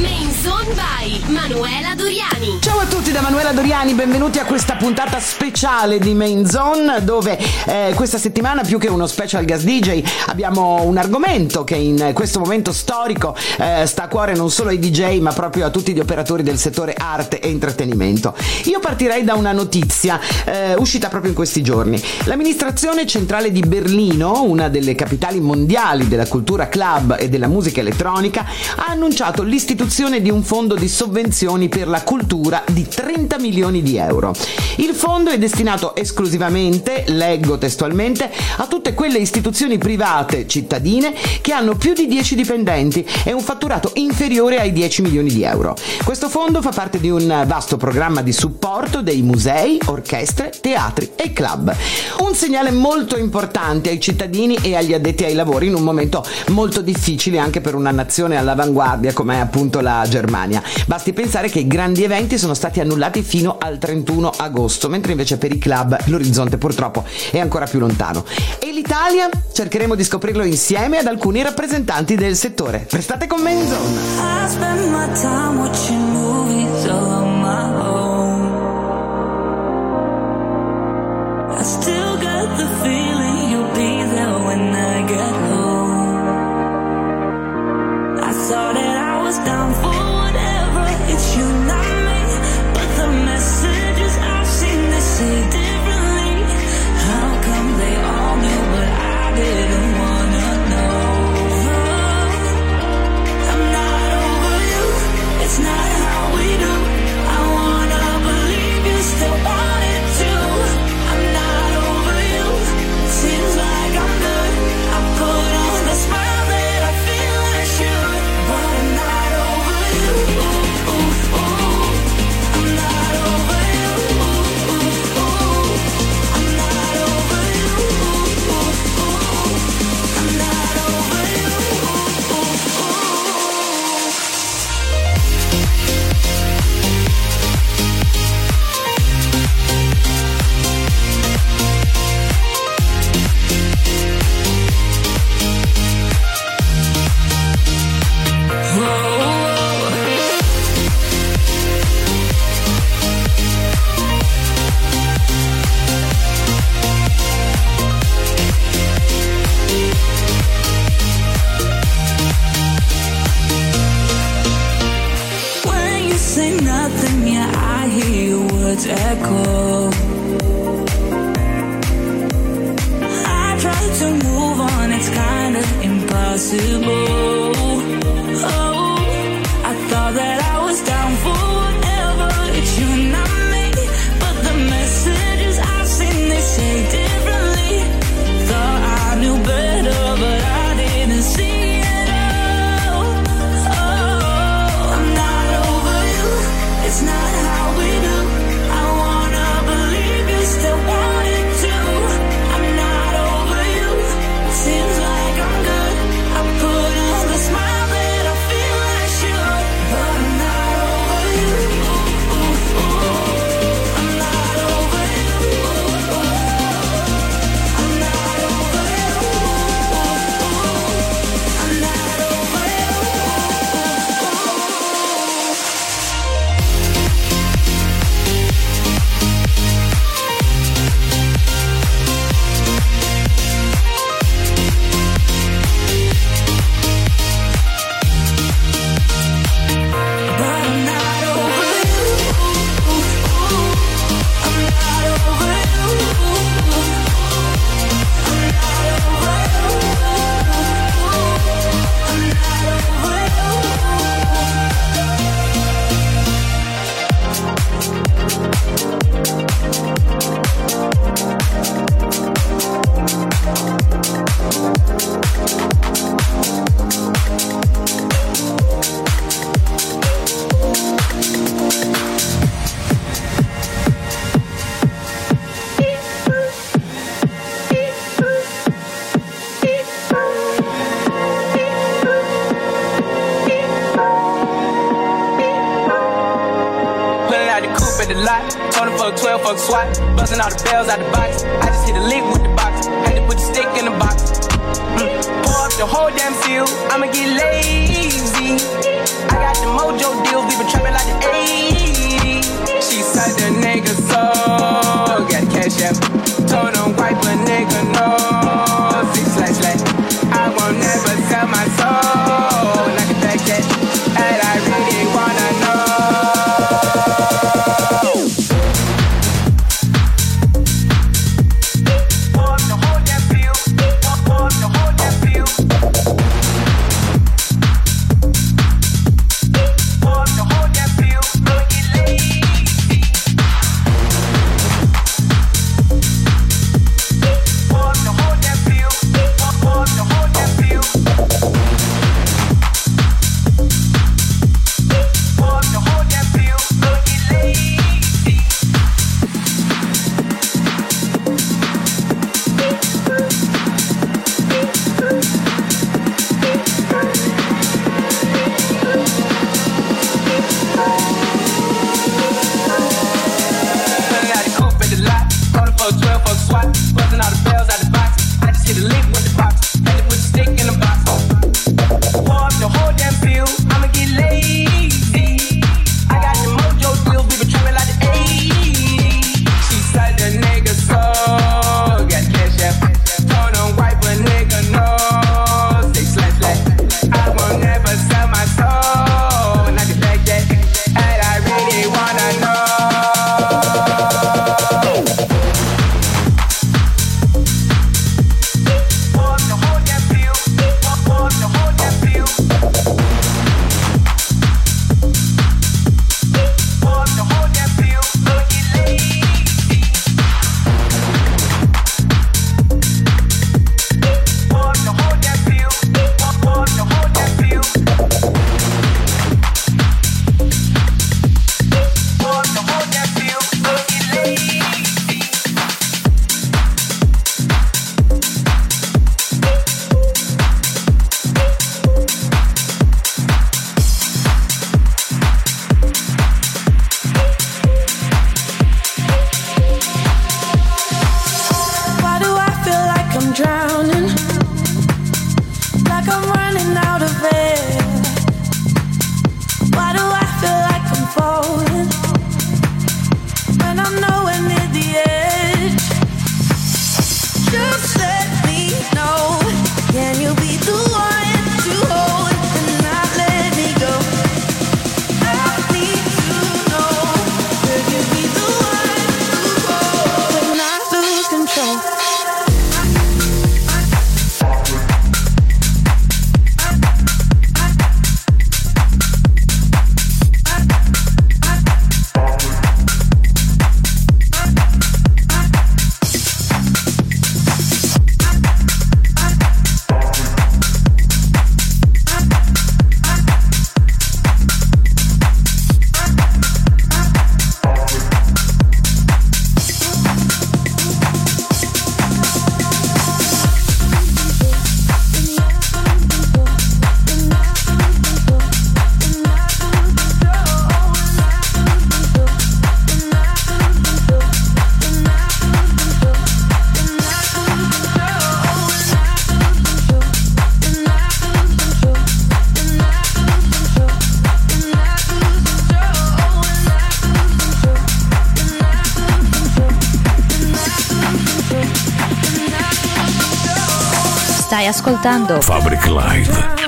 Main Zone by Manuela Doriani. Ciao a tutti da Manuela Doriani, benvenuti a questa puntata speciale di Main Zone dove eh, questa settimana più che uno special gas DJ abbiamo un argomento che in questo momento storico eh, sta a cuore non solo ai DJ ma proprio a tutti gli operatori del settore arte e intrattenimento. Io partirei da una notizia eh, uscita proprio in questi giorni. L'amministrazione centrale di Berlino, una delle capitali mondiali della cultura club e della musica elettronica, ha annunciato l'istituzione l'istituzione di un fondo di sovvenzioni per la cultura di 30 milioni di euro. Il fondo è destinato esclusivamente, leggo testualmente, a tutte quelle istituzioni private cittadine che hanno più di 10 dipendenti e un fatturato inferiore ai 10 milioni di euro. Questo fondo fa parte di un vasto programma di supporto dei musei, orchestre, teatri e club. Un segnale molto importante ai cittadini e agli addetti ai lavori in un momento molto difficile anche per una nazione all'avanguardia come è appunto la Germania. Basti pensare che i grandi eventi sono stati annullati fino al 31 agosto, mentre invece per i club l'orizzonte purtroppo è ancora più lontano. E l'Italia? Cercheremo di scoprirlo insieme ad alcuni rappresentanti del settore. Restate con me in I SWAT. All the bells out the box. I just hit a lick with the box. Had to put the stick in the box. Mm. Pour up the whole damn field. I'ma get lazy. I got the mojo deal. We been trapping like the 80s. She said the nigga so. Got cash app. Told him wipe a nigga no. Six slash slash. I won't never sell my soul. And I can back it. And I really wanna know. ascoltando. Fabric Live.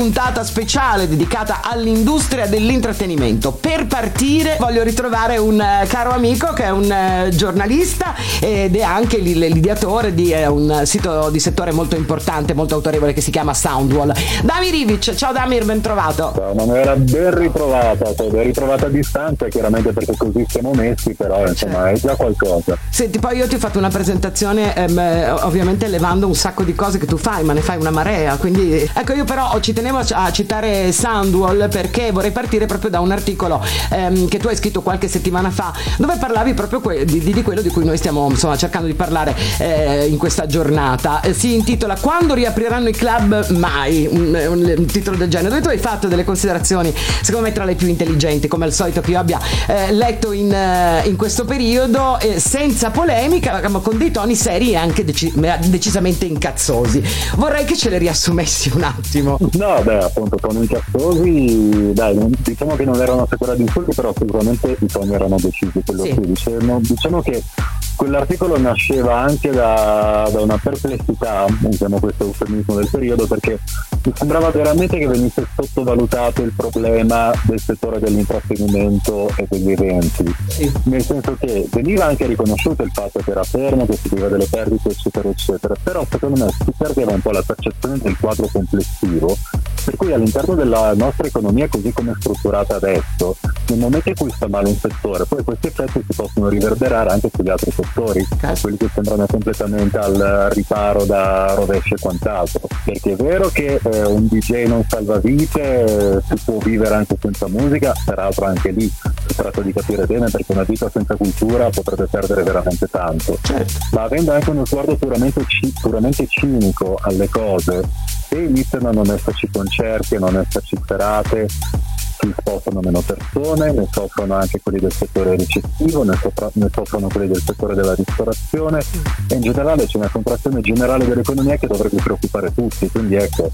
Puntata speciale dedicata all'industria dell'intrattenimento. Per partire voglio ritrovare un eh, caro amico che è un eh, giornalista ed è anche l'i- l'ideatore di eh, un sito di settore molto importante, molto autorevole che si chiama Soundwall. Damir Rivic, ciao Damir, ben trovato. Ciao Manuela, ben ritrovata, cioè, ben ritrovata a distanza, chiaramente perché così siamo messi, però insomma è già qualcosa. Senti, poi io ti ho fatto una presentazione, ehm, eh, ovviamente elevando un sacco di cose che tu fai, ma ne fai una marea. Quindi, ecco, io però ci tenevo a, citare Soundwall perché vorrei partire proprio da un articolo ehm, che tu hai scritto qualche settimana fa, dove parlavi proprio que- di, di- quello di cui noi stiamo insomma cercando di parlare eh, in questa giornata. Eh, si intitola Quando riapriranno i club mai? Un, un- un titolo del genere. Dove tu hai fatto delle considerazioni, secondo me, tra le più intelligenti, come al solito che io abbia eh, letto in, eh, in questo periodo, senza polemica, ma con dei toni seri e anche deci- decisamente incazzosi. Vorrei che ce le riassumessi un attimo. No, beh, appunto, toni incazzosi, dai, non- diciamo che non erano sequela di insulti, però sicuramente i toni erano decisi, quello Sì. sì. Diciamo, diciamo che quell'articolo nasceva anche da, da una perplessità, usiamo questo eufemismo del periodo, perché mi sembrava veramente che venisse sottovalutato il problema del settore dell'intrattenimento e degli eventi. Nel senso che veniva anche riconosciuto il fatto che era fermo, che subiva delle perdite, eccetera, eccetera, però secondo me si perdeva un po' la percezione del quadro complessivo, per cui all'interno della nostra economia così come è strutturata adesso, nel momento in cui sta male un settore, poi questi effetti si possono riverberare anche sugli altri settori, quelli che sembrano completamente al riparo da rovesce e quant'altro. Perché è vero che eh, un DJ non salva vite, eh, si può vivere anche senza musica, peraltro anche lì si tratta di capire bene perché una vita senza cultura potrebbe perdere veramente tanto. Ma avendo anche uno sguardo puramente, puramente cinico alle cose, se iniziano a non esserci concerti, a non esserci serate, si spostano meno persone, ne soffrono anche quelli del settore ricettivo, ne, soffra- ne soffrono quelli del settore della ristorazione e in generale c'è una contrazione generale dell'economia che dovrebbe preoccupare tutti. Quindi ecco,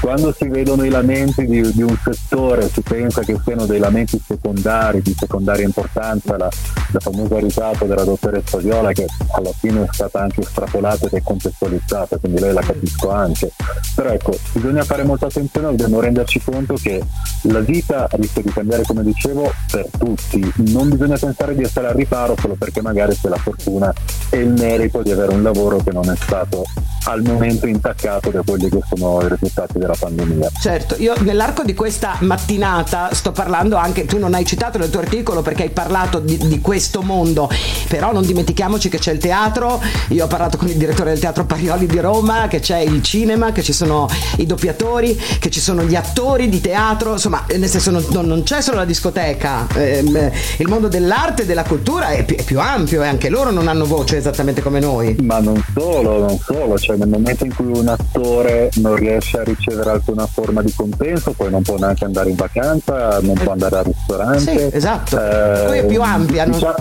quando si vedono i lamenti di, di un settore si pensa che siano dei lamenti secondari, di secondaria importanza, la, la famosa risata della dottoressa Viola che alla fine è stata anche estrapolata ed è contestualizzata, quindi lei la capisco anche. Però ecco, bisogna fare molta attenzione, dobbiamo renderci conto che la vita rischia di cambiare come dicevo per tutti, non bisogna pensare di essere al riparo solo perché magari c'è la fortuna e il merito di avere un lavoro che non è stato al momento intaccato da quelli che sono i risultati della pandemia. Certo, io nell'arco di questa mattinata sto parlando anche, tu non hai citato nel tuo articolo perché hai parlato di, di questo mondo, però non dimentichiamoci che c'è il teatro, io ho parlato con il direttore del teatro Parioli di Roma, che c'è il cinema, che ci sono i doppiatori, che ci sono gli attori di teatro, insomma, nel senso non, non- non c'è solo la discoteca, ehm, il mondo dell'arte e della cultura è più, è più ampio e anche loro non hanno voce esattamente come noi. Ma non solo, non solo, cioè nel momento in cui un attore non riesce a ricevere alcuna forma di compenso, poi non può neanche andare in vacanza, non può andare al ristorante. Sì, esatto. Eh, Poi è più ampia, no? diciamo-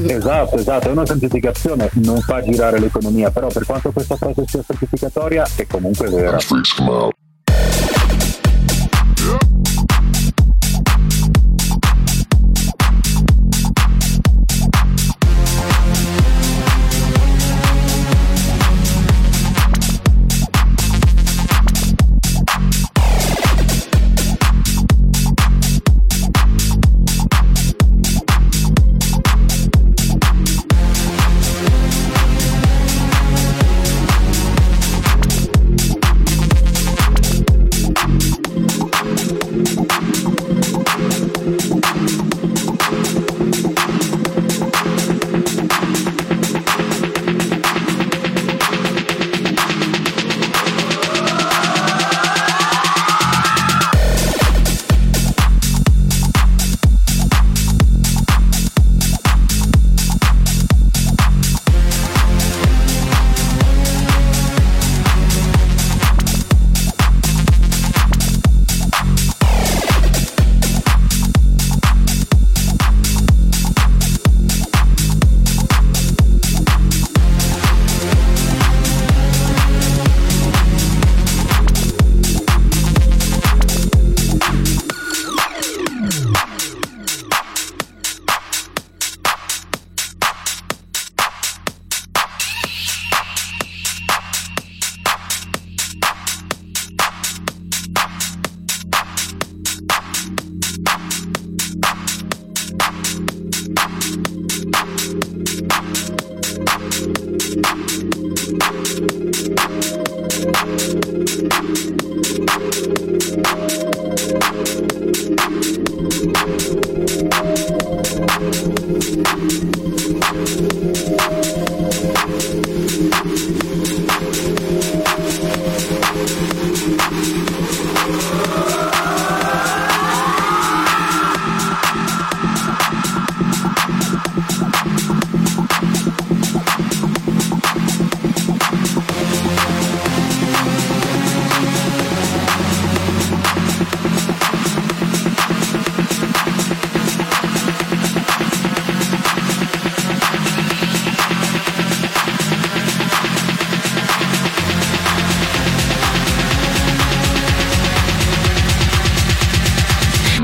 Esatto, esatto, è una semplificazione, non fa girare l'economia, però per quanto questa frase sia semplificatoria è comunque vera.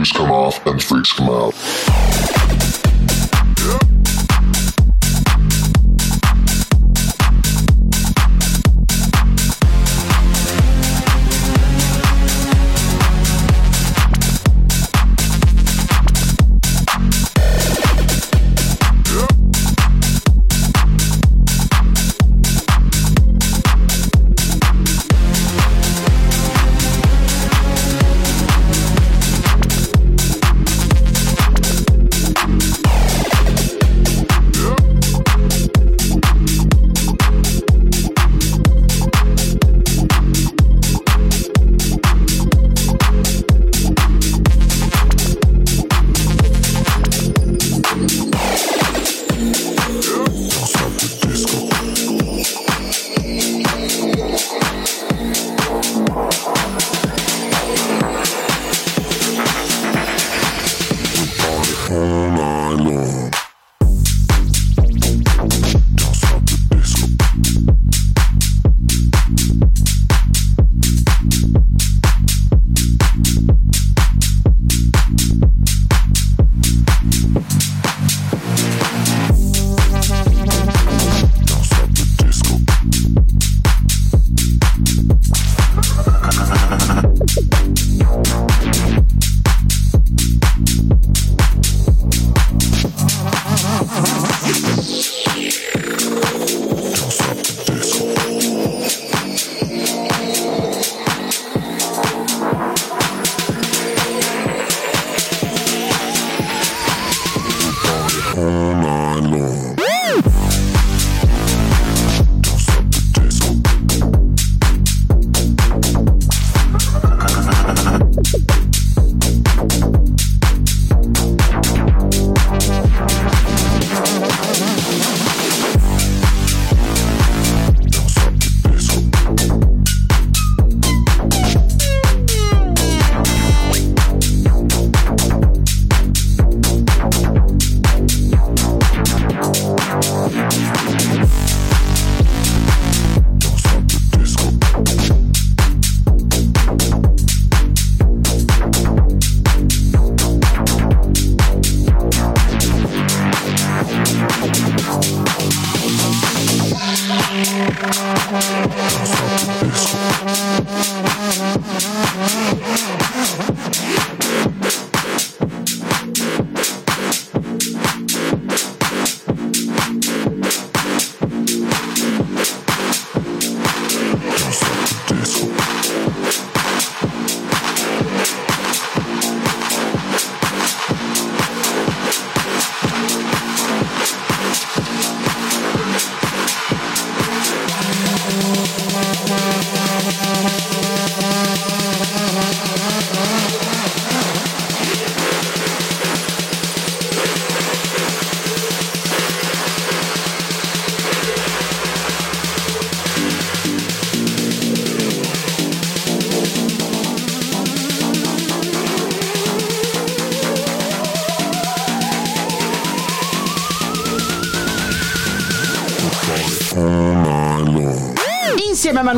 Shoes come off and freaks come out.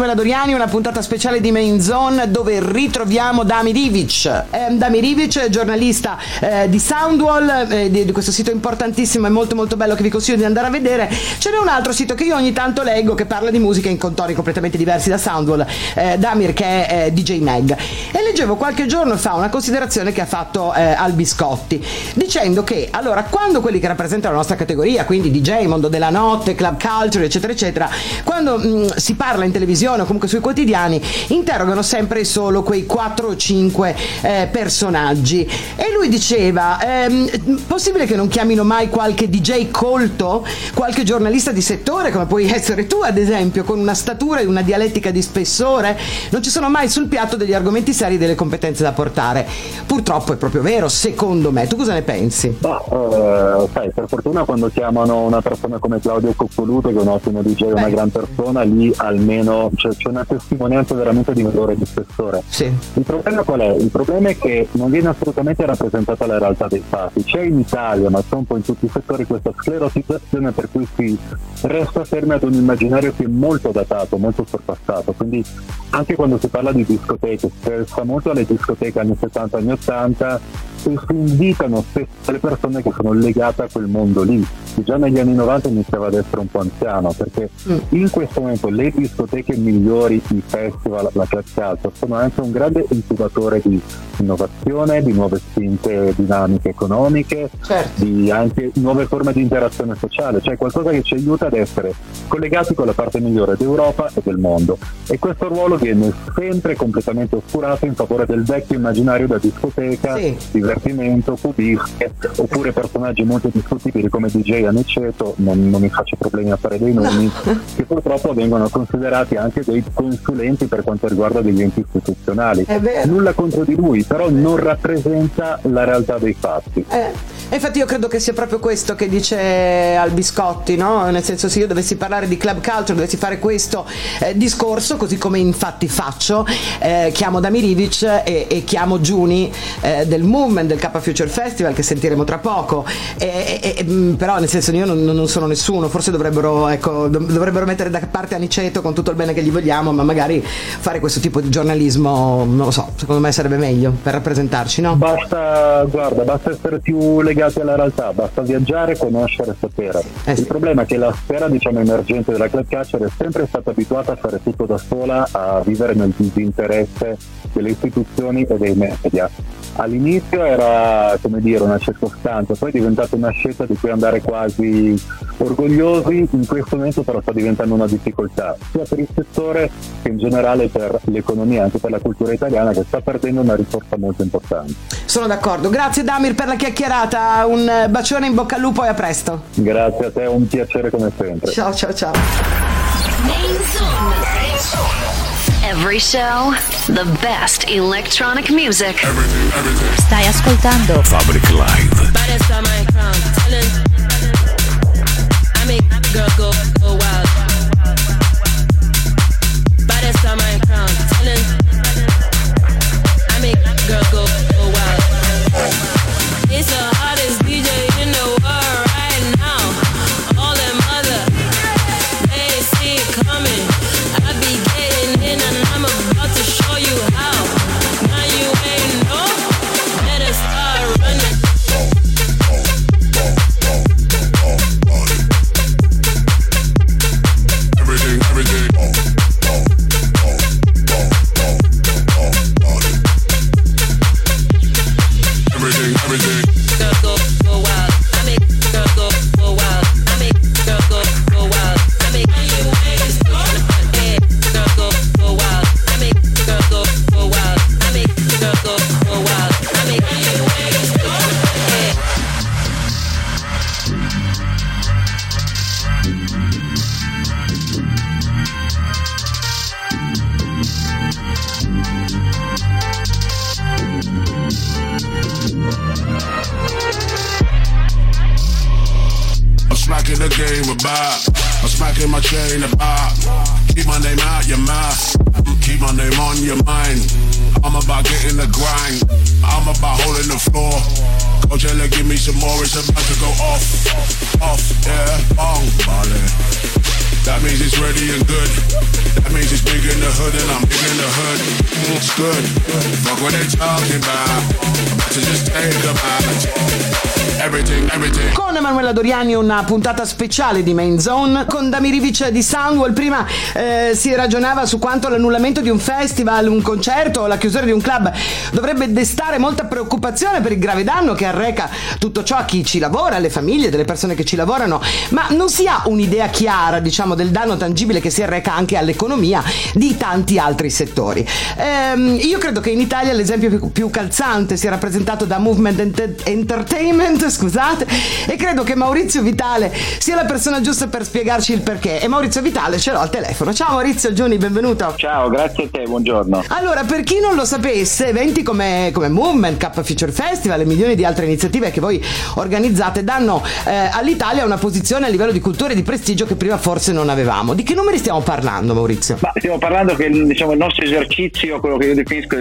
Manuela Doriani una puntata speciale di Main Zone dove ritroviamo Dami Rivic. Eh, Dami Rivic, è giornalista eh, di Soundwall, eh, di, di questo sito importantissimo e molto molto bello che vi consiglio di andare a vedere. Ce n'è un altro sito che io ogni tanto leggo che parla di musica in contori completamente diversi da Soundwall, eh, Damir che è eh, DJ Mag. E leggevo qualche giorno fa una considerazione che ha fatto eh, al Biscotti, dicendo che allora quando quelli che rappresentano la nostra categoria, quindi DJ, mondo della notte, club culture, eccetera, eccetera, quando mh, si parla in televisione televisione o comunque sui quotidiani interrogano sempre solo quei 4 o 5 eh, personaggi. E lui diceva, ehm, possibile che non chiamino mai qualche DJ colto, qualche giornalista di settore, come puoi essere tu ad esempio, con una statura e una dialettica di spessore? Non ci sono mai sul piatto degli argomenti seri e delle competenze da portare. Purtroppo è proprio vero, secondo me. Tu cosa ne pensi? Ma, eh, sai, per fortuna quando chiamano una persona come Claudio Coccoluto, che è un ottimo DJ, una Beh. gran persona, lì almeno c'è, c'è una testimonianza veramente di valore di spessore. Sì. Il problema qual è? Il problema è che non viene assolutamente rappresentata la realtà dei fatti. C'è in Italia, ma c'è un po' in tutti i settori, questa sclerotizzazione per cui si resta fermi ad un immaginario che è molto datato, molto sorpassato. Quindi anche quando si parla di discoteche, si pensa molto alle discoteche anni 70, anni 80 e si invitano spesso le persone che sono legate a quel mondo lì. Che Già negli anni 90 iniziava ad essere un po' anziano, perché in questo momento le discoteche migliori, i festival, la class culture, sono anche un grande incubatore di innovazione, di nuove spinte dinamiche economiche, Certo. di anche nuove forme di interazione sociale, cioè qualcosa che ci aiuta ad essere collegati con la parte migliore d'Europa e del mondo. E questo ruolo viene sempre completamente oscurato in favore del vecchio immaginario da discoteca, Sì. Divertimento, pubische, oppure personaggi molto discutibili come DJ Aniceto, non, non mi faccio problemi a fare dei nomi, che purtroppo vengono considerati anche dei consulenti per quanto riguarda degli enti istituzionali. Nulla contro di lui, però non rappresenta la realtà dei fatti. Eh, infatti io credo che sia proprio questo che dice al Biscotti, no? Nel senso se io dovessi parlare di club culture, dovessi fare questo eh, discorso, così come infatti faccio, eh, chiamo Dami Rivic e, e chiamo Giuni eh, del Movement, del K Future Festival che sentiremo tra poco. E- e- e- mm, però nel senso io non, non sono nessuno, forse dovrebbero, ecco, dov- dovrebbero mettere da parte Aniceto con tutto il bene che gli vogliamo, ma magari fare questo tipo di giornalismo, non lo so, secondo me sarebbe meglio per rappresentarci, no? Basta, guarda, basta essere più legati alla realtà, basta viaggiare, conoscere, sapere. Eh sì. Il problema è che la sfera diciamo, emergente della club culture è sempre stata abituata a fare tutto da sola, a vivere nel disinteresse delle istituzioni e dei media. All'inizio era come dire una circostanza, poi è diventata una scelta di cui andare quasi orgogliosi, in questo momento però sta diventando una difficoltà, sia per il settore che in generale per l'economia, anche per la cultura italiana che sta perdendo una risorsa molto importante. Sono d'accordo. Grazie Damir per la chiacchierata. Un bacione in bocca al lupo e a presto. Grazie a te, un piacere come sempre. Ciao ciao ciao. Main Zone. Every show, the best electronic music. Everything, everything. Stai ascoltando Fabric Live. More. It's about to go off. Off, yeah. Bong, ballin'. That means it's ready and good. The hood and I'm big in the hood. It's good. Fuck what they talking about. To just take everything, everything. Con Emanuela Doriani una puntata speciale di Main Zone con Damirivic di Soundwall. Prima eh, si ragionava su quanto l'annullamento di un festival, un concerto o la chiusura di un club dovrebbe destare molta preoccupazione per il grave danno che arreca tutto ciò a chi ci lavora, alle famiglie delle persone che ci lavorano, ma non si ha un'idea chiara, diciamo, del danno tangibile che si arreca anche all'economia di tanti altri settori. Ehm, io credo che in Italia l'esempio più, più calzante sia rappresentato da Movement Ent- Entertainment, scusate, e credo che Maurizio Vitale sia la persona giusta per spiegarci il perché. E Maurizio Vitale ce l'ho al telefono. Ciao Maurizio Giuni, benvenuto. Ciao, grazie a te, buongiorno. Allora, per chi non lo sapesse, eventi come, come Movement, K Future Festival e milioni di altre iniziative che voi organizzate danno eh, all'Italia una posizione a livello di cultura e di prestigio che prima forse non avevamo. Di che numeri stiamo parlando, Maurizio? Ma stiamo parlando che diciamo, il nostro esercizio, quello che io definisco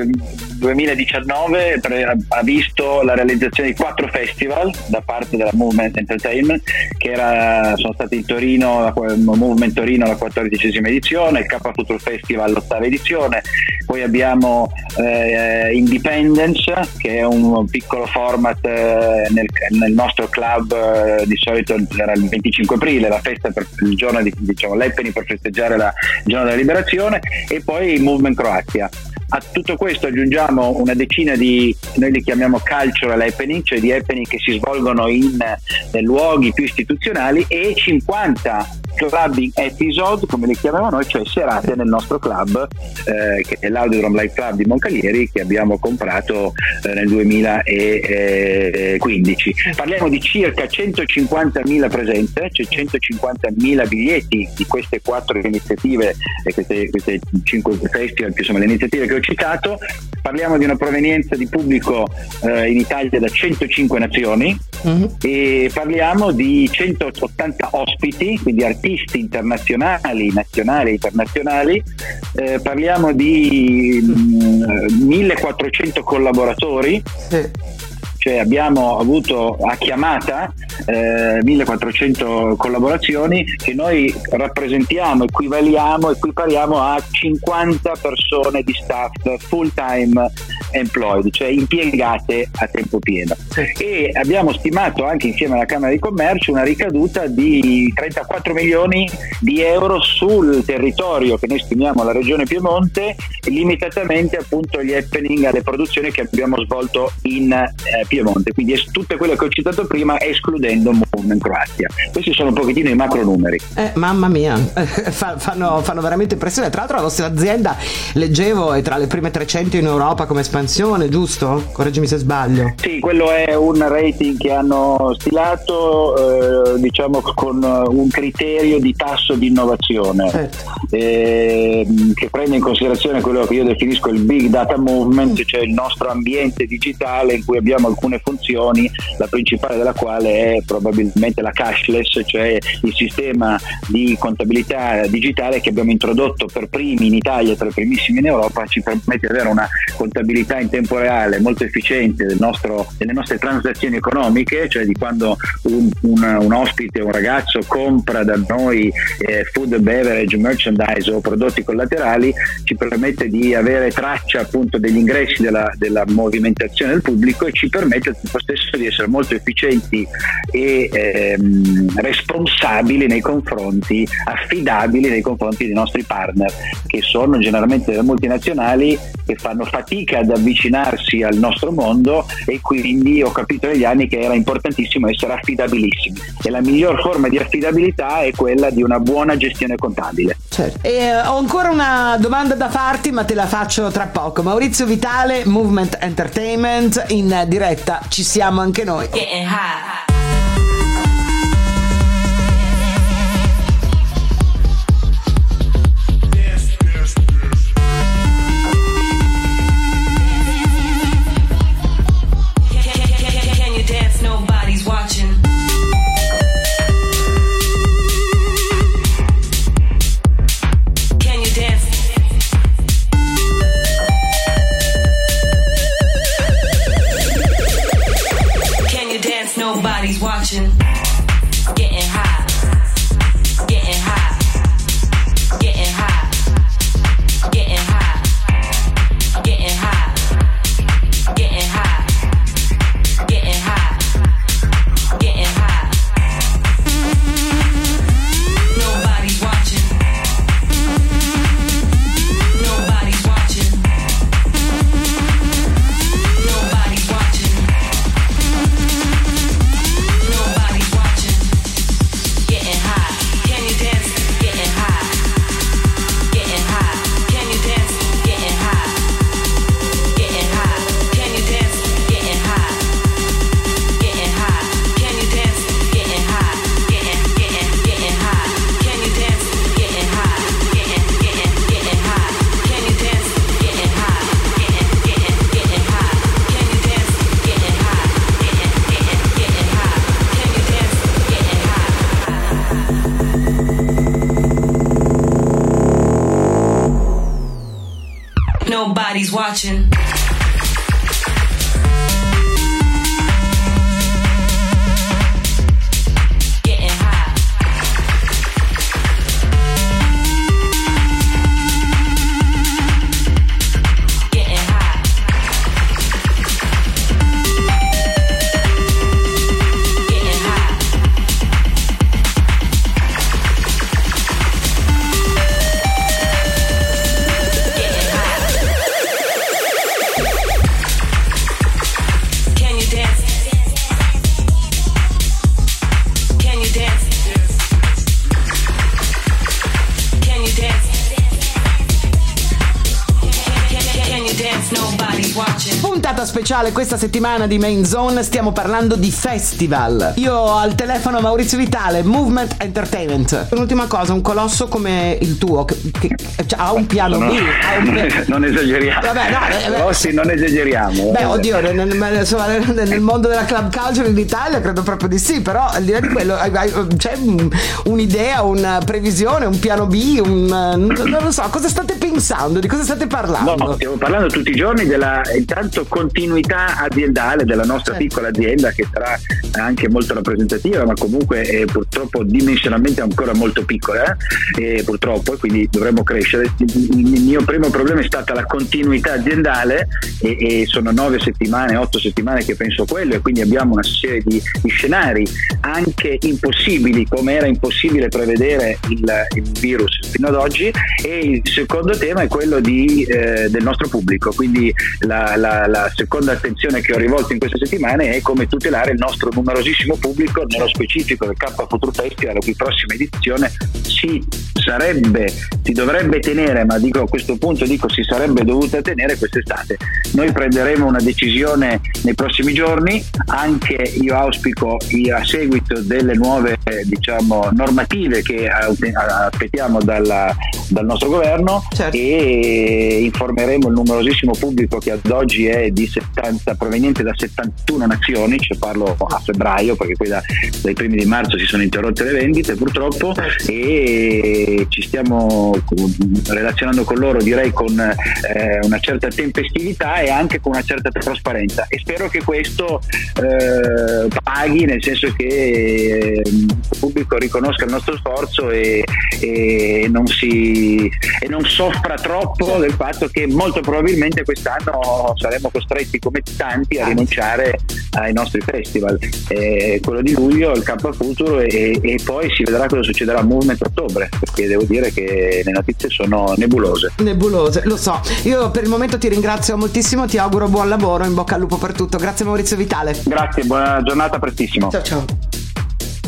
2019, pre- ha visto la realizzazione di quattro festival da parte della Movement Entertainment, che era- sono stati in Torino, la, Movement Torino la quattordicesima edizione, il K Future Festival l'ottava edizione, poi abbiamo eh, Independence, che è un piccolo format eh, nel, nel nostro club, eh, di solito era il 25 aprile, la festa per il giorno di diciamo, l'Happening per festeggiare la, il giorno della liberazione, e poi Movement Croazia. A tutto questo aggiungiamo una decina di, noi li chiamiamo cultural happening, cioè di happening che si svolgono in eh, luoghi più istituzionali e 50 clubbing episode, come li chiamiamo noi, cioè serate nel nostro club, eh, che è l'Audiodrome Live Club di Moncalieri, che abbiamo comprato eh, nel 2015. Parliamo di circa 150.000 presenze, cioè 150.000 biglietti di queste quattro iniziative queste, queste cinque festival, più insomma le iniziative che ho citato. Parliamo di una provenienza di pubblico eh, in Italia da 105 nazioni e parliamo di 180 ospiti, quindi artisti internazionali, nazionali e internazionali, Eh, parliamo di mm, 1400 collaboratori. Cioè abbiamo avuto a chiamata eh, 1400 collaborazioni che noi rappresentiamo, equivaliamo, equipariamo a 50 persone di staff full time employed, cioè impiegate a tempo pieno. E abbiamo stimato anche insieme alla Camera di Commercio una ricaduta di 34 milioni di euro sul territorio che noi stimiamo la regione Piemonte, limitatamente appunto agli happening, alle produzioni che abbiamo svolto in eh, Piemonte. Quindi è tutto quello che ho citato prima, escludendo Movement Croazia. Questi sono un pochettino i macro numeri. Eh, mamma mia, Fa- fanno, fanno veramente impressione. Tra l'altro la vostra azienda, leggevo, è tra le prime 300 in Europa come espansione, giusto? Correggimi se sbaglio. Sì, quello è un rating che hanno stilato, eh, diciamo, con un criterio di tasso di innovazione eh, che prende in considerazione quello che io definisco il big data movement, cioè il nostro ambiente digitale in cui abbiamo alcune funzioni, la principale della quale è probabilmente la cashless, cioè il sistema di contabilità digitale che abbiamo introdotto per primi in Italia, tra i primissimi in Europa, ci permette di avere una contabilità in tempo reale molto efficiente del nostro- delle nostre transazioni economiche, cioè di quando un, un- un ospite, un ragazzo compra da noi eh, food, beverage, merchandise o prodotti collaterali, ci permette di avere traccia appunto degli ingressi della, della movimentazione del pubblico e ci permette al tempo stesso di essere molto efficienti e ehm, responsabili nei confronti, affidabili nei confronti dei nostri partner, che sono generalmente multinazionali che fanno fatica ad avvicinarsi al nostro mondo e quindi ho capito negli anni che era importantissimo essere affidabilissimi e la miglior forma di affidabilità è quella di una buona gestione contabile. Certo. E eh, ho ancora una domanda da farti, ma te la faccio tra poco. Maurizio Vitale, Movement Entertainment, in diretta ci siamo anche noi. Getting watching. Speciale questa settimana di Main Zone, stiamo parlando di festival. Io ho al telefono Maurizio Vitale, Movement Entertainment. Un'ultima cosa, un colosso come il tuo, che, che- cioè, ha un piano No, B, ha un piano... non esageriamo. Vabbè, no, eh, beh. Oh, sì, non esageriamo. Beh, oddio, nel, nel- nel- nel mondo della club culture in Italia credo proprio di sì, però al di là di quello c'è un- un'idea, una previsione, un piano B, un, non lo so, cosa state pensando, di cosa state parlando? No, stiamo parlando tutti i giorni della intanto continuità aziendale della nostra Certo. piccola azienda che sarà anche molto rappresentativa, ma comunque è purtroppo dimensionalmente ancora molto piccola, eh, e purtroppo, e quindi dovremmo crescere. Il il mio primo problema è stata la continuità aziendale e, e sono nove settimane, otto settimane che penso a quello e quindi abbiamo una serie di, di scenari anche impossibili, come era impossibile prevedere il, il virus fino ad oggi. E il secondo tema è quello di, eh, del nostro pubblico, quindi la, la- la seconda attenzione che ho rivolto in queste settimane è come tutelare il nostro numerosissimo pubblico, nello specifico del K Future Festival, la cui prossima edizione si sarebbe, si dovrebbe tenere, ma dico a questo punto dico si sarebbe dovuta tenere quest'estate. Noi prenderemo una decisione nei prossimi giorni, anche io auspico a seguito delle nuove diciamo, normative che aspettiamo dalla- dal nostro governo Certo. E informeremo il numerosissimo pubblico che ad oggi è di 70, proveniente da 71 nazioni, cioè parlo a febbraio perché poi da- dai primi di marzo si sono interrotte le vendite purtroppo e ci stiamo relazionando con loro direi con eh, una certa tempestività e anche con una certa trasparenza. E spero che questo eh, paghi nel senso che eh, il pubblico riconosca il nostro sforzo e, e non si e non soffra troppo del fatto che molto probabilmente quest'anno saremo costretti come tanti a rinunciare ai nostri festival Eh, quello di luglio il Campo Futuro e, e poi si vedrà cosa succederà a Movement ottobre perché devo dire che le notizie sono nebulose Nebulose, lo so. Io per il momento ti ringrazio moltissimo, ti auguro buon lavoro, in bocca al lupo per tutto. Grazie Maurizio Vitale. grazie buona giornata prestissimo Ciao ciao.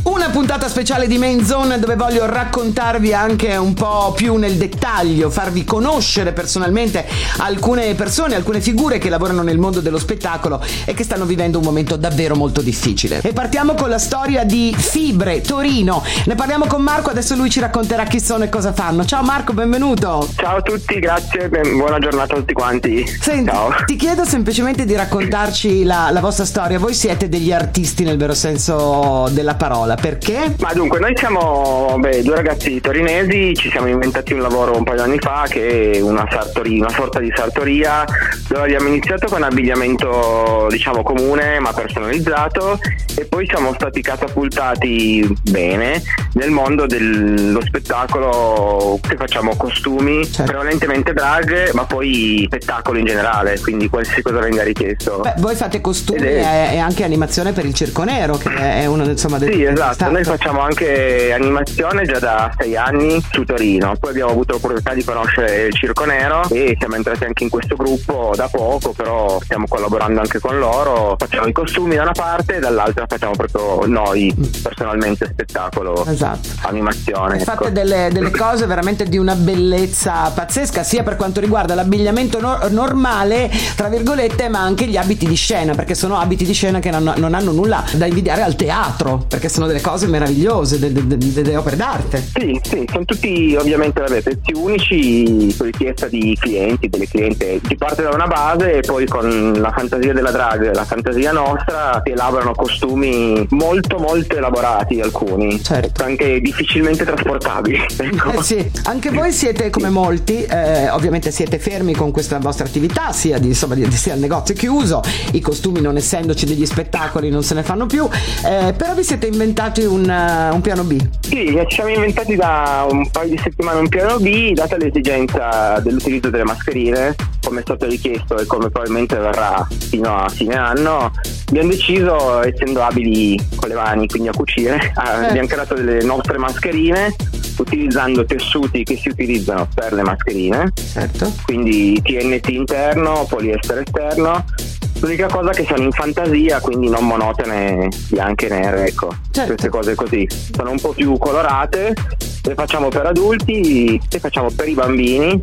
Una puntata speciale di Main Zone dove voglio raccontarvi anche un po' più nel dettaglio, farvi conoscere personalmente alcune persone, alcune figure che lavorano nel mondo dello spettacolo e che stanno vivendo un momento davvero molto difficile. E partiamo con la storia di Fibre Torino. Ne parliamo con Marco, adesso lui ci racconterà chi sono e cosa fanno. Ciao Marco, benvenuto. Ciao a tutti, grazie, buona giornata a tutti quanti. Senti, Ciao. ti chiedo semplicemente di raccontarci la, la vostra storia. Voi siete degli artisti nel vero senso della parola, perché? Ma dunque, noi siamo beh, due ragazzi torinesi, ci siamo inventati un lavoro un paio di anni fa che è una, sartoria, una sorta di sartoria dove abbiamo iniziato con abbigliamento diciamo comune ma personalizzato e poi siamo stati catapultati bene nel mondo dello spettacolo che facciamo costumi, Certo. prevalentemente drag ma poi spettacolo in generale, quindi qualsiasi cosa venga richiesto. Beh, voi fate costumi e, è- e anche animazione per il Circo Nero, che è uno insomma del Sì, esatto, stato. noi facciamo anche animazione già da sei anni su Torino, poi abbiamo avuto l'opportunità di conoscere il Circo Nero e siamo entrati anche in questo gruppo da poco, però stiamo collaborando anche con loro, facciamo i costumi da una parte e dall'altra facciamo proprio noi personalmente spettacolo, Esatto. animazione. ecco. Fate delle, delle cose veramente di una bellezza pazzesca, sia per quanto riguarda l'abbigliamento no- normale, tra virgolette, ma anche gli abiti di scena, perché sono abiti di scena che non, non hanno nulla da invidiare al teatro, perché sono delle delle cose meravigliose, de- de- de- delle opere d'arte. Sì, sì, sono tutti ovviamente vabbè, pezzi unici su richiesta di clienti, delle cliente. Si parte da una base e poi con la fantasia della drag, la fantasia nostra, si elaborano costumi molto molto elaborati alcuni, anche difficilmente trasportabili. ecco. Eh sì, anche voi siete come molti, eh, ovviamente siete fermi con questa vostra attività, sia, di, insomma, di- sia il negozio chiuso, i costumi non essendoci degli spettacoli non se ne fanno più, eh, però vi siete inventati un, eh, un piano B. Sì, ci siamo inventati da un paio di settimane un piano B, data l'esigenza dell'utilizzo delle mascherine, come è stato richiesto e come probabilmente verrà fino a fine anno, abbiamo deciso, essendo abili con le mani, quindi a cucire, eh, abbiamo creato delle nostre mascherine utilizzando tessuti che si utilizzano per le mascherine, Certo. quindi TNT interno, poliestere esterno. L'unica cosa che sono in fantasia, quindi non monotone bianche e nere, ecco. Certo. Queste cose così. Sono un po' più colorate, le facciamo per adulti, le facciamo per i bambini.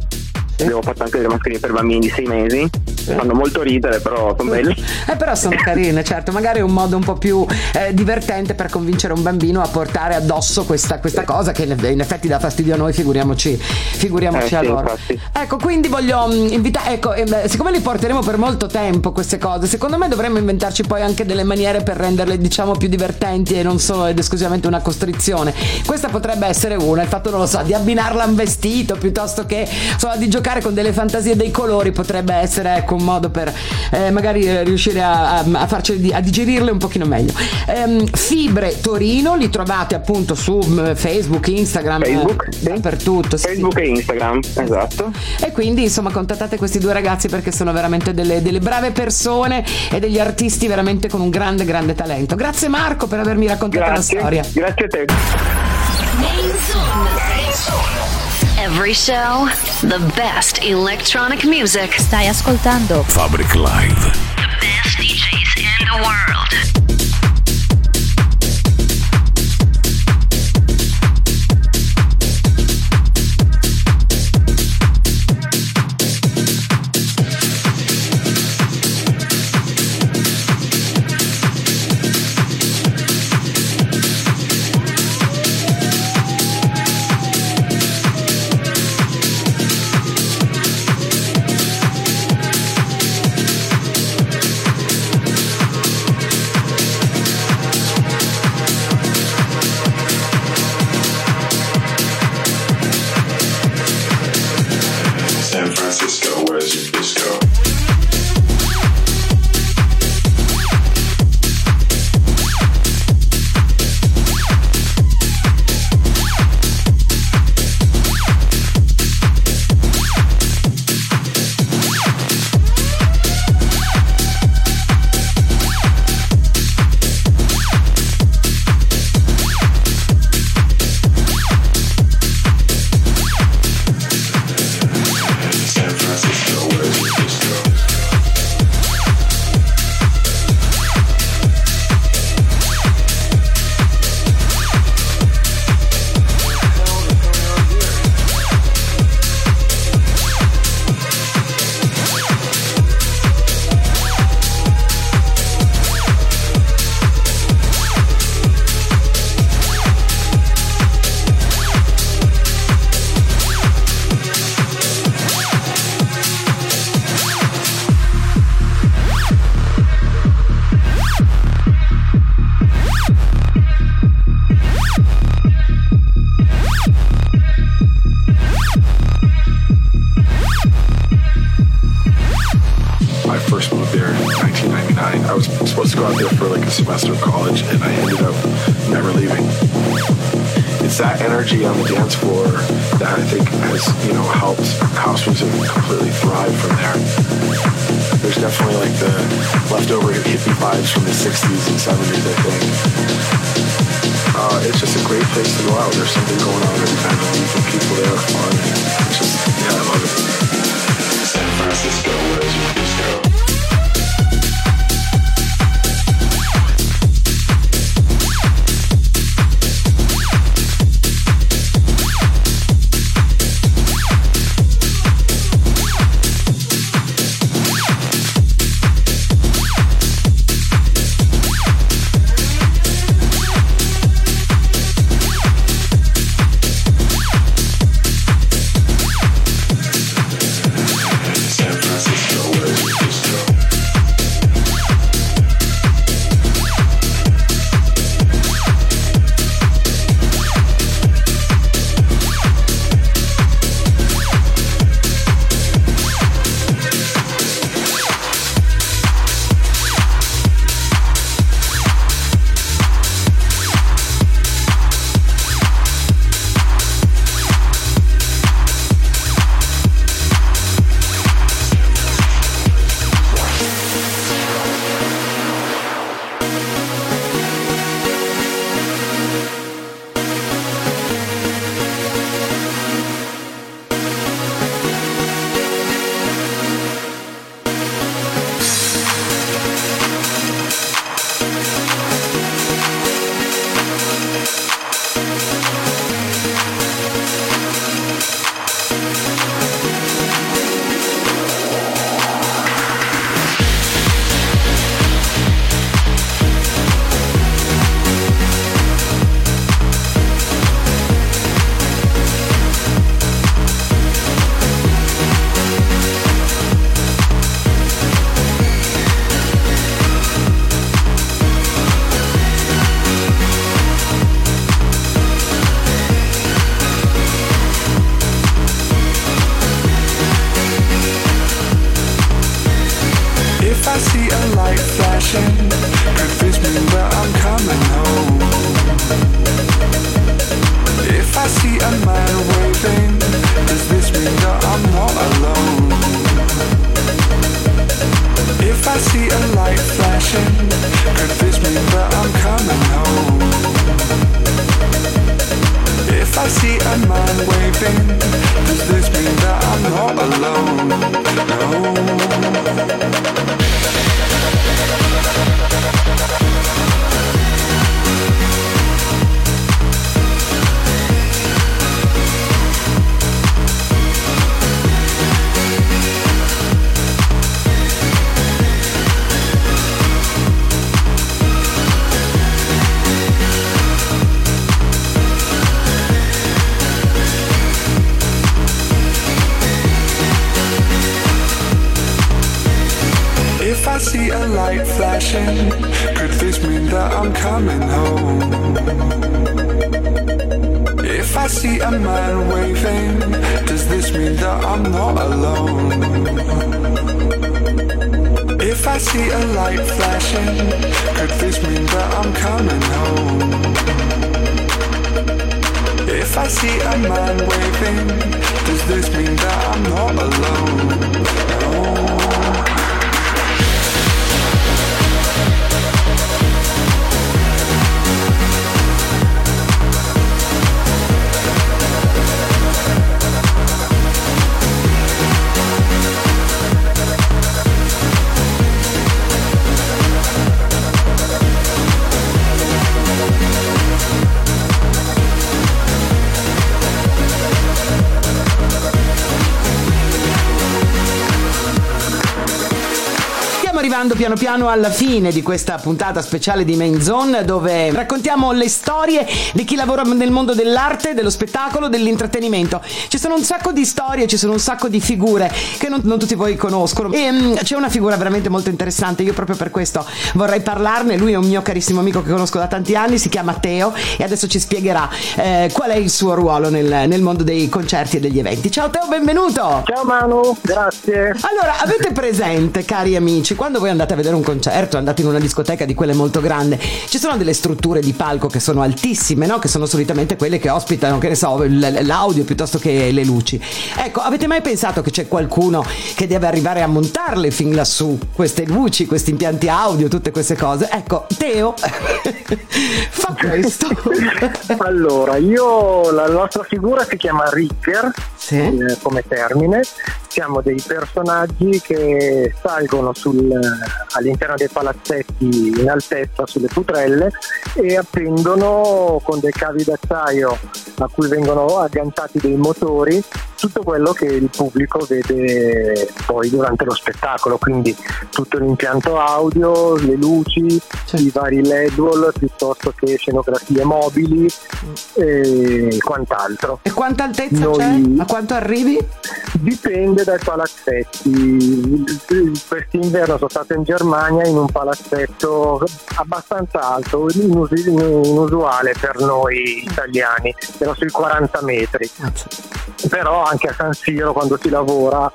Abbiamo fatto anche delle mascherine per bambini di 6 mesi. Fanno molto ridere, però sono belle. Eh, però sono carine, certo, magari è un modo un po' più eh, divertente per convincere un bambino a portare addosso questa, questa cosa che in effetti dà fastidio a noi, figuriamoci, figuriamoci Eh, a sì, loro. infatti. Ecco, quindi voglio invitare, ecco, eh, siccome li porteremo per molto tempo queste cose, secondo me dovremmo inventarci poi anche delle maniere per renderle diciamo più divertenti e non solo ed esclusivamente una costrizione. Questa potrebbe essere una, il fatto non lo so, di abbinarla a un vestito piuttosto che insomma di giocare con delle fantasie dei colori potrebbe essere ecco un modo per eh, magari eh, riuscire a, a, a a digerirle un pochino meglio. Ehm, Fibre Torino li trovate appunto su Facebook, Instagram, eh, Facebook, sì. dappertutto. sì. Facebook e Instagram, esatto. E quindi insomma contattate questi due ragazzi perché sono veramente delle, delle brave persone e degli artisti veramente con un grande grande talento. Grazie Marco per avermi raccontato Grazie. la storia. Grazie a te. Every show, the best electronic music. Stai ascoltando Fabric Live. The best DJs in the world. Semester of college, and I ended up never leaving. It's that energy on the dance floor that I think has, you know, helped house music completely thrive from there. There's definitely like the leftover hippie vibes from the 60s and 70s, I think. Uh, it's just a great place to go out. There's something going on every time you leave, people there fun. It's just, yeah, I love it. San Francisco, where's could this mean that I'm coming home? If I see a man waving, does this mean that I'm not alone? If I see a light flashing, could this mean that I'm coming home? If I see a man waving, does this mean that I'm not alone? Arrivando piano piano alla fine di questa puntata speciale di Main Zone dove raccontiamo le storie di chi lavora nel mondo dell'arte, dello spettacolo, dell'intrattenimento. Ci sono un sacco di storie, ci sono un sacco di figure che non, non tutti voi conoscono e mm, c'è una figura veramente molto interessante, io proprio per questo vorrei parlarne, lui è un mio carissimo amico che conosco da tanti anni, si chiama Teo e adesso ci spiegherà eh, qual è il suo ruolo nel, nel mondo dei concerti e degli eventi. Ciao Teo, benvenuto! Ciao Manu, grazie. Allora, avete presente, cari amici, quando voi andate a vedere un concerto, andate in una discoteca di quelle molto grande, ci sono delle strutture di palco che sono altissime, no? Che sono solitamente quelle che ospitano, che ne so, l'audio piuttosto che le luci. Ecco, avete mai pensato che c'è qualcuno che deve arrivare a montarle fin lassù, queste luci, questi impianti audio, tutte queste cose? Ecco, Teo fa questo. allora, io la nostra figura si chiama Rigger eh, come termine. Siamo dei personaggi che salgono sul- all'interno dei palazzetti in altezza sulle putrelle e appendono con dei cavi d'acciaio a cui vengono agganciati dei motori tutto quello che il pubblico vede poi durante lo spettacolo, quindi tutto l'impianto audio, le luci, i vari LED wall piuttosto che scenografie mobili e quant'altro. E quanta altezza Noi- c'è? A quanto arrivi? Dipende dai palazzetti. Quest'inverno sono stato in Germania in un palazzetto abbastanza alto, inus- inusuale per noi italiani, era sui 40 metri. Però anche a San Siro quando si lavora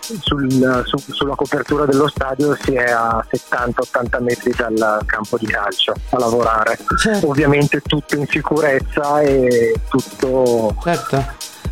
sul- su- sulla copertura dello stadio si è a 70-80 metri dal campo di calcio a lavorare. Ovviamente tutto in sicurezza e tutto Certo.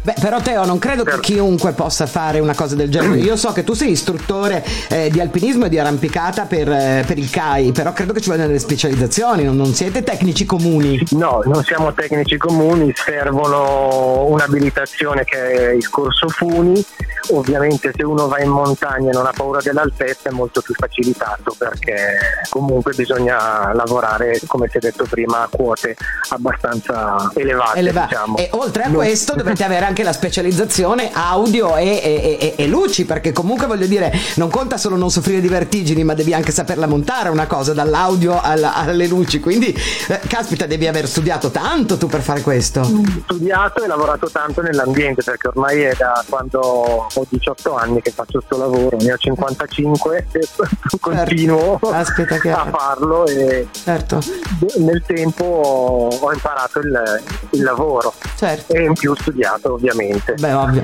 Beh, però Teo, non credo che chiunque possa fare una cosa del genere. Io so che tu sei istruttore eh, di alpinismo e di arrampicata per, eh, per il CAI, però credo che ci vogliano delle specializzazioni, non, non siete tecnici comuni. No, non siamo tecnici comuni, servono un'abilitazione che è il corso Funi. Ovviamente se uno va in montagna e non ha paura dell'altezza è molto più facilitato perché comunque bisogna lavorare, come si è detto prima, a quote abbastanza elevate. Eleva- diciamo. E oltre a Non- questo dovete avere anche la specializzazione audio e, e- e- e luci, perché comunque voglio dire, non conta solo non soffrire di vertigini, ma devi anche saperla montare una cosa, dall'audio alla- alle luci. Quindi, eh, caspita, devi aver studiato tanto tu per fare questo. studiato e lavorato tanto nell'ambiente perché ormai è da quando ho 18 anni che faccio questo lavoro, ne ho 55 e continuo Aspetta a farlo e Certo. nel tempo ho, ho imparato il, il lavoro Certo. e in più studiato ovviamente. Beh, ovvio.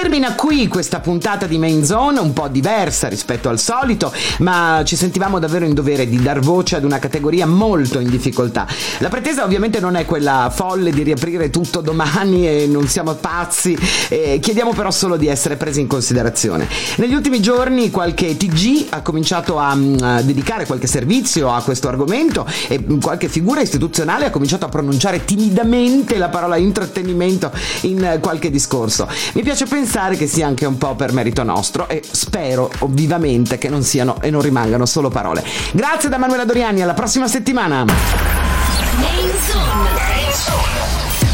Termina qui questa puntata di Main Zone, un po' diversa rispetto al solito, ma ci sentivamo davvero in dovere di dar voce ad una categoria molto in difficoltà. La pretesa ovviamente non è quella folle di riaprire tutto domani e non siamo pazzi, eh, chiediamo però solo di essere presi in considerazione. Negli ultimi giorni qualche TG ha cominciato a, mm, a dedicare qualche servizio a questo argomento e qualche figura istituzionale ha cominciato a pronunciare timidamente la parola intrattenimento in qualche discorso. Mi piace pensare che sia anche un po' per merito nostro e spero vivamente che non siano e non rimangano solo parole. Grazie da Manuela Doriani, alla prossima settimana.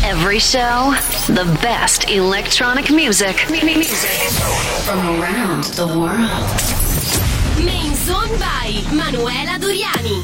Every show, the best electronic music. From around the world. Main Zone by Manuela Doriani.